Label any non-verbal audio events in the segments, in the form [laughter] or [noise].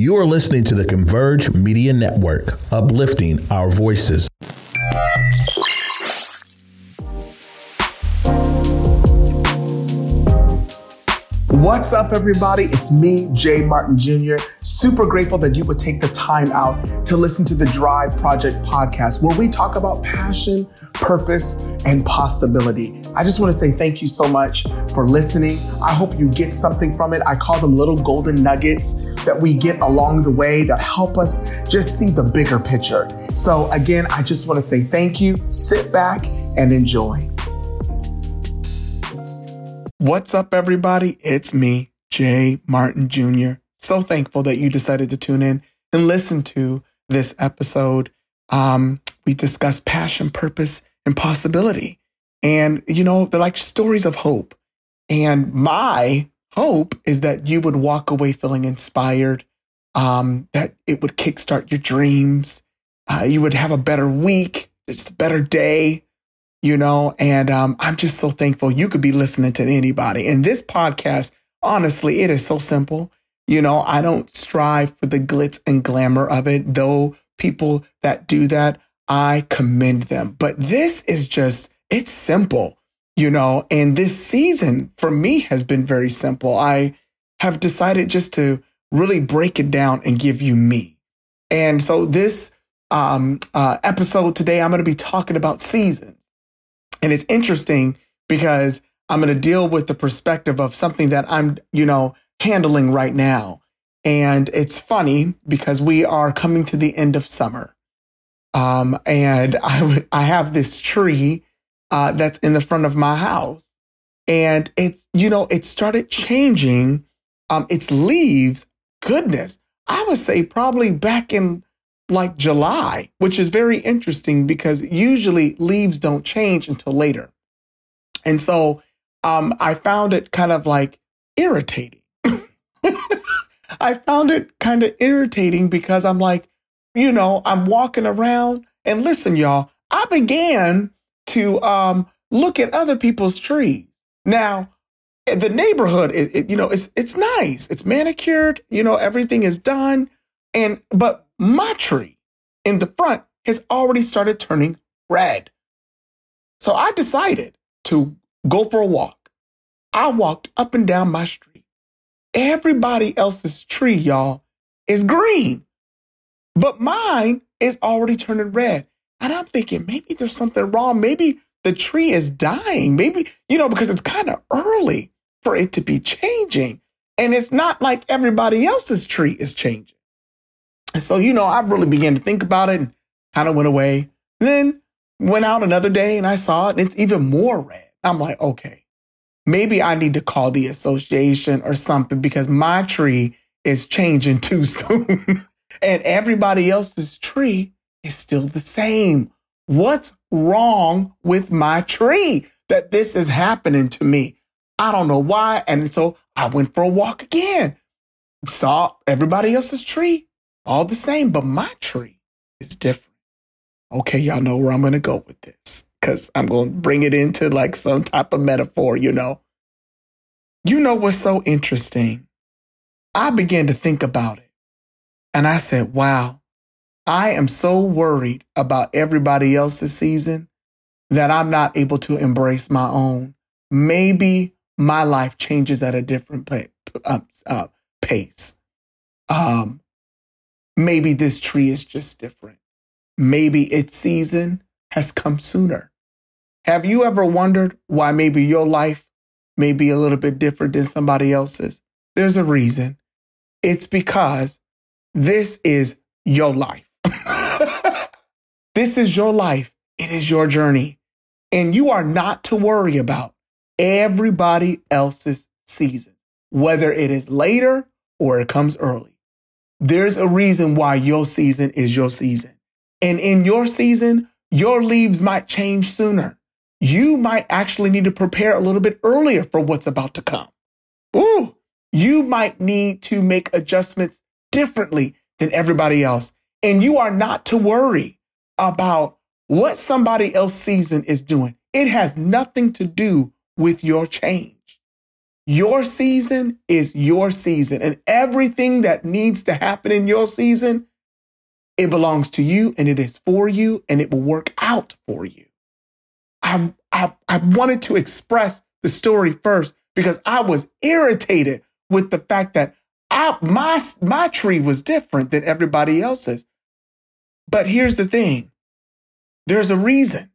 You are listening to the Converge Media Network, uplifting our voices. What's up, everybody? It's me, Jay Martin Jr. Super grateful that you would take the time out to listen to the Drive Project podcast, where we talk about passion, purpose, and possibility. I just want to say thank you so much for listening. I hope you get something from it. I call them little golden nuggets that we get along the way that help us just see the bigger picture. So, again, I just want to say thank you. Sit back and enjoy. What's up, everybody? It's me, Jay Martin Jr. So thankful that you decided to tune in and listen to this episode. Um, we discuss passion, purpose, and possibility. And, you know, they're like stories of hope. And my hope is that you would walk away feeling inspired, um, that it would kickstart your dreams. Uh, you would have a better week, just a better day, you know, and um, I'm just so thankful you could be listening to anybody. And this podcast, honestly, it is so simple. You know, I don't strive for the glitz and glamour of it, though people that do that, I commend them. But this is just, it's simple, you know, and this season for me has been very simple. I have decided just to really break it down and give you me. And so this um, uh, episode today, I'm going to be talking about seasons. And it's interesting because I'm going to deal with the perspective of something that I'm, you know, handling right now. And it's funny because we are coming to the end of summer. Um, and I, I have this tree uh, that's in the front of my house. And it's, you know, it started changing um, its leaves. Goodness, I would say probably back in like July, which is very interesting because usually leaves don't change until later. And so um, I found it kind of like irritating. [laughs] I found it kind of irritating because I'm like, you know, I'm walking around and listen, y'all, I began to um, look at other people's trees. Now, the neighborhood, it, it, you know, it's it's nice. It's manicured. You know, everything is done. And but my tree in the front has already started turning red. So I decided to go for a walk. I walked up and down my street. Everybody else's tree, y'all, is green, but mine is already turning red. And I'm thinking maybe there's something wrong. Maybe the tree is dying. Maybe, you know, because it's kind of early for it to be changing. And it's not like everybody else's tree is changing. And so, you know, I really began to think about it and kind of went away. And Then went out another day and I saw it and it's even more red. I'm like, okay, maybe I need to call the association or something because my tree is changing too [laughs] soon. and everybody else's tree is still the same. What's wrong with my tree that this is happening to me? I don't know why. And so I went for a walk again, saw everybody else's tree all the same, but my tree is different. Okay, y'all know where I'm going to go with this because I'm going to bring it into like some type of metaphor, you know. You know what's so interesting? I began to think about it and I said, wow, I am so worried about everybody else's season that I'm not able to embrace my own. Maybe my life changes at a different uh, uh, pace. Um, maybe this tree is just different. Maybe its season has come sooner. Have you ever wondered why maybe your life may be a little bit different than somebody else's? There's a reason. It's because this is your life. [laughs] this is your life. It is your journey. And you are not to worry about everybody else's season, whether it is later or it comes early. There's a reason why your season is your season. And in your season, your leaves might change sooner. You might actually need to prepare a little bit earlier for what's about to come. Ooh, you might need to make adjustments differently than everybody else. And you are not to worry about what somebody else's season is doing. It has nothing to do with your change. Your season is your season, and everything that needs to happen in your season, it belongs to you and it is for you and it will work out for you. I, I, I wanted to express the story first because I was irritated with the fact that I, my, my tree was different than everybody else's. But here's the thing there's a reason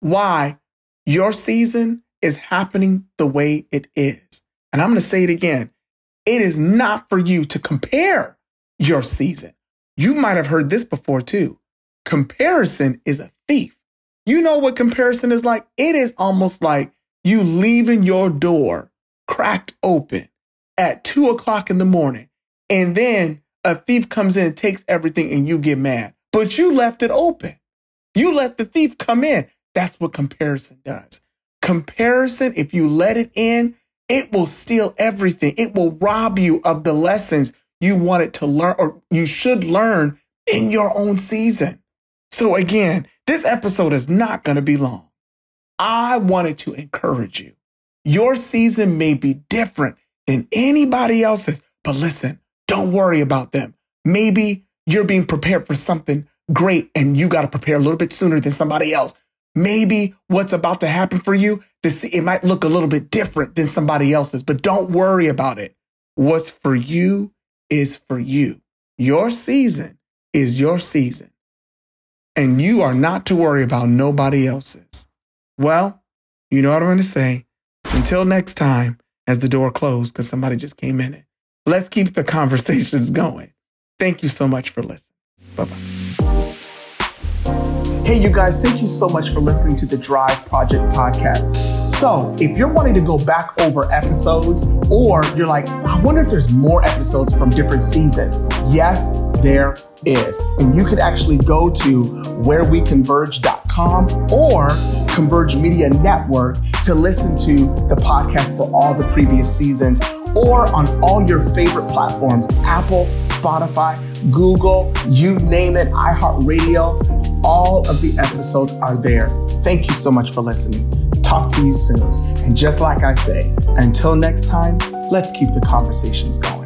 why your season is happening the way it is. And I'm going to say it again. It is not for you to compare your season. You might have heard this before too. Comparison is a thief. You know what comparison is like? It is almost like you leaving your door cracked open at two o'clock in the morning, and then a thief comes in and takes everything and you get mad. But you left it open. You let the thief come in. That's what comparison does. Comparison, if you let it in, it will steal everything. It will rob you of the lessons you wanted to learn or you should learn in your own season. So again, this episode is not going to be long. I wanted to encourage you. Your season may be different than anybody else's, but listen, don't worry about them. Maybe you're being prepared for something great and you got to prepare a little bit sooner than somebody else. Maybe what's about to happen for you, this, it might look a little bit different than somebody else's, but don't worry about it. What's for you is for you. Your season is your season. And you are not to worry about nobody else's. Well, you know what I'm going to say. Until next time, as the door closed because somebody just came in it. Let's keep the [laughs] conversations going. Thank you so much for listening. Bye bye. Hey, you guys, thank you so much for listening to the Drive Project podcast. So, if you're wanting to go back over episodes, or you're like, I wonder if there's more episodes from different seasons, yes, there is. And you can actually go to whereweconverge.com or Converge Media Network to listen to the podcast for all the previous seasons or on all your favorite platforms Apple, Spotify, Google, you name it, iHeartRadio. All of the episodes are there. Thank you so much for listening. Talk to you soon. And just like I say, until next time, let's keep the conversations going.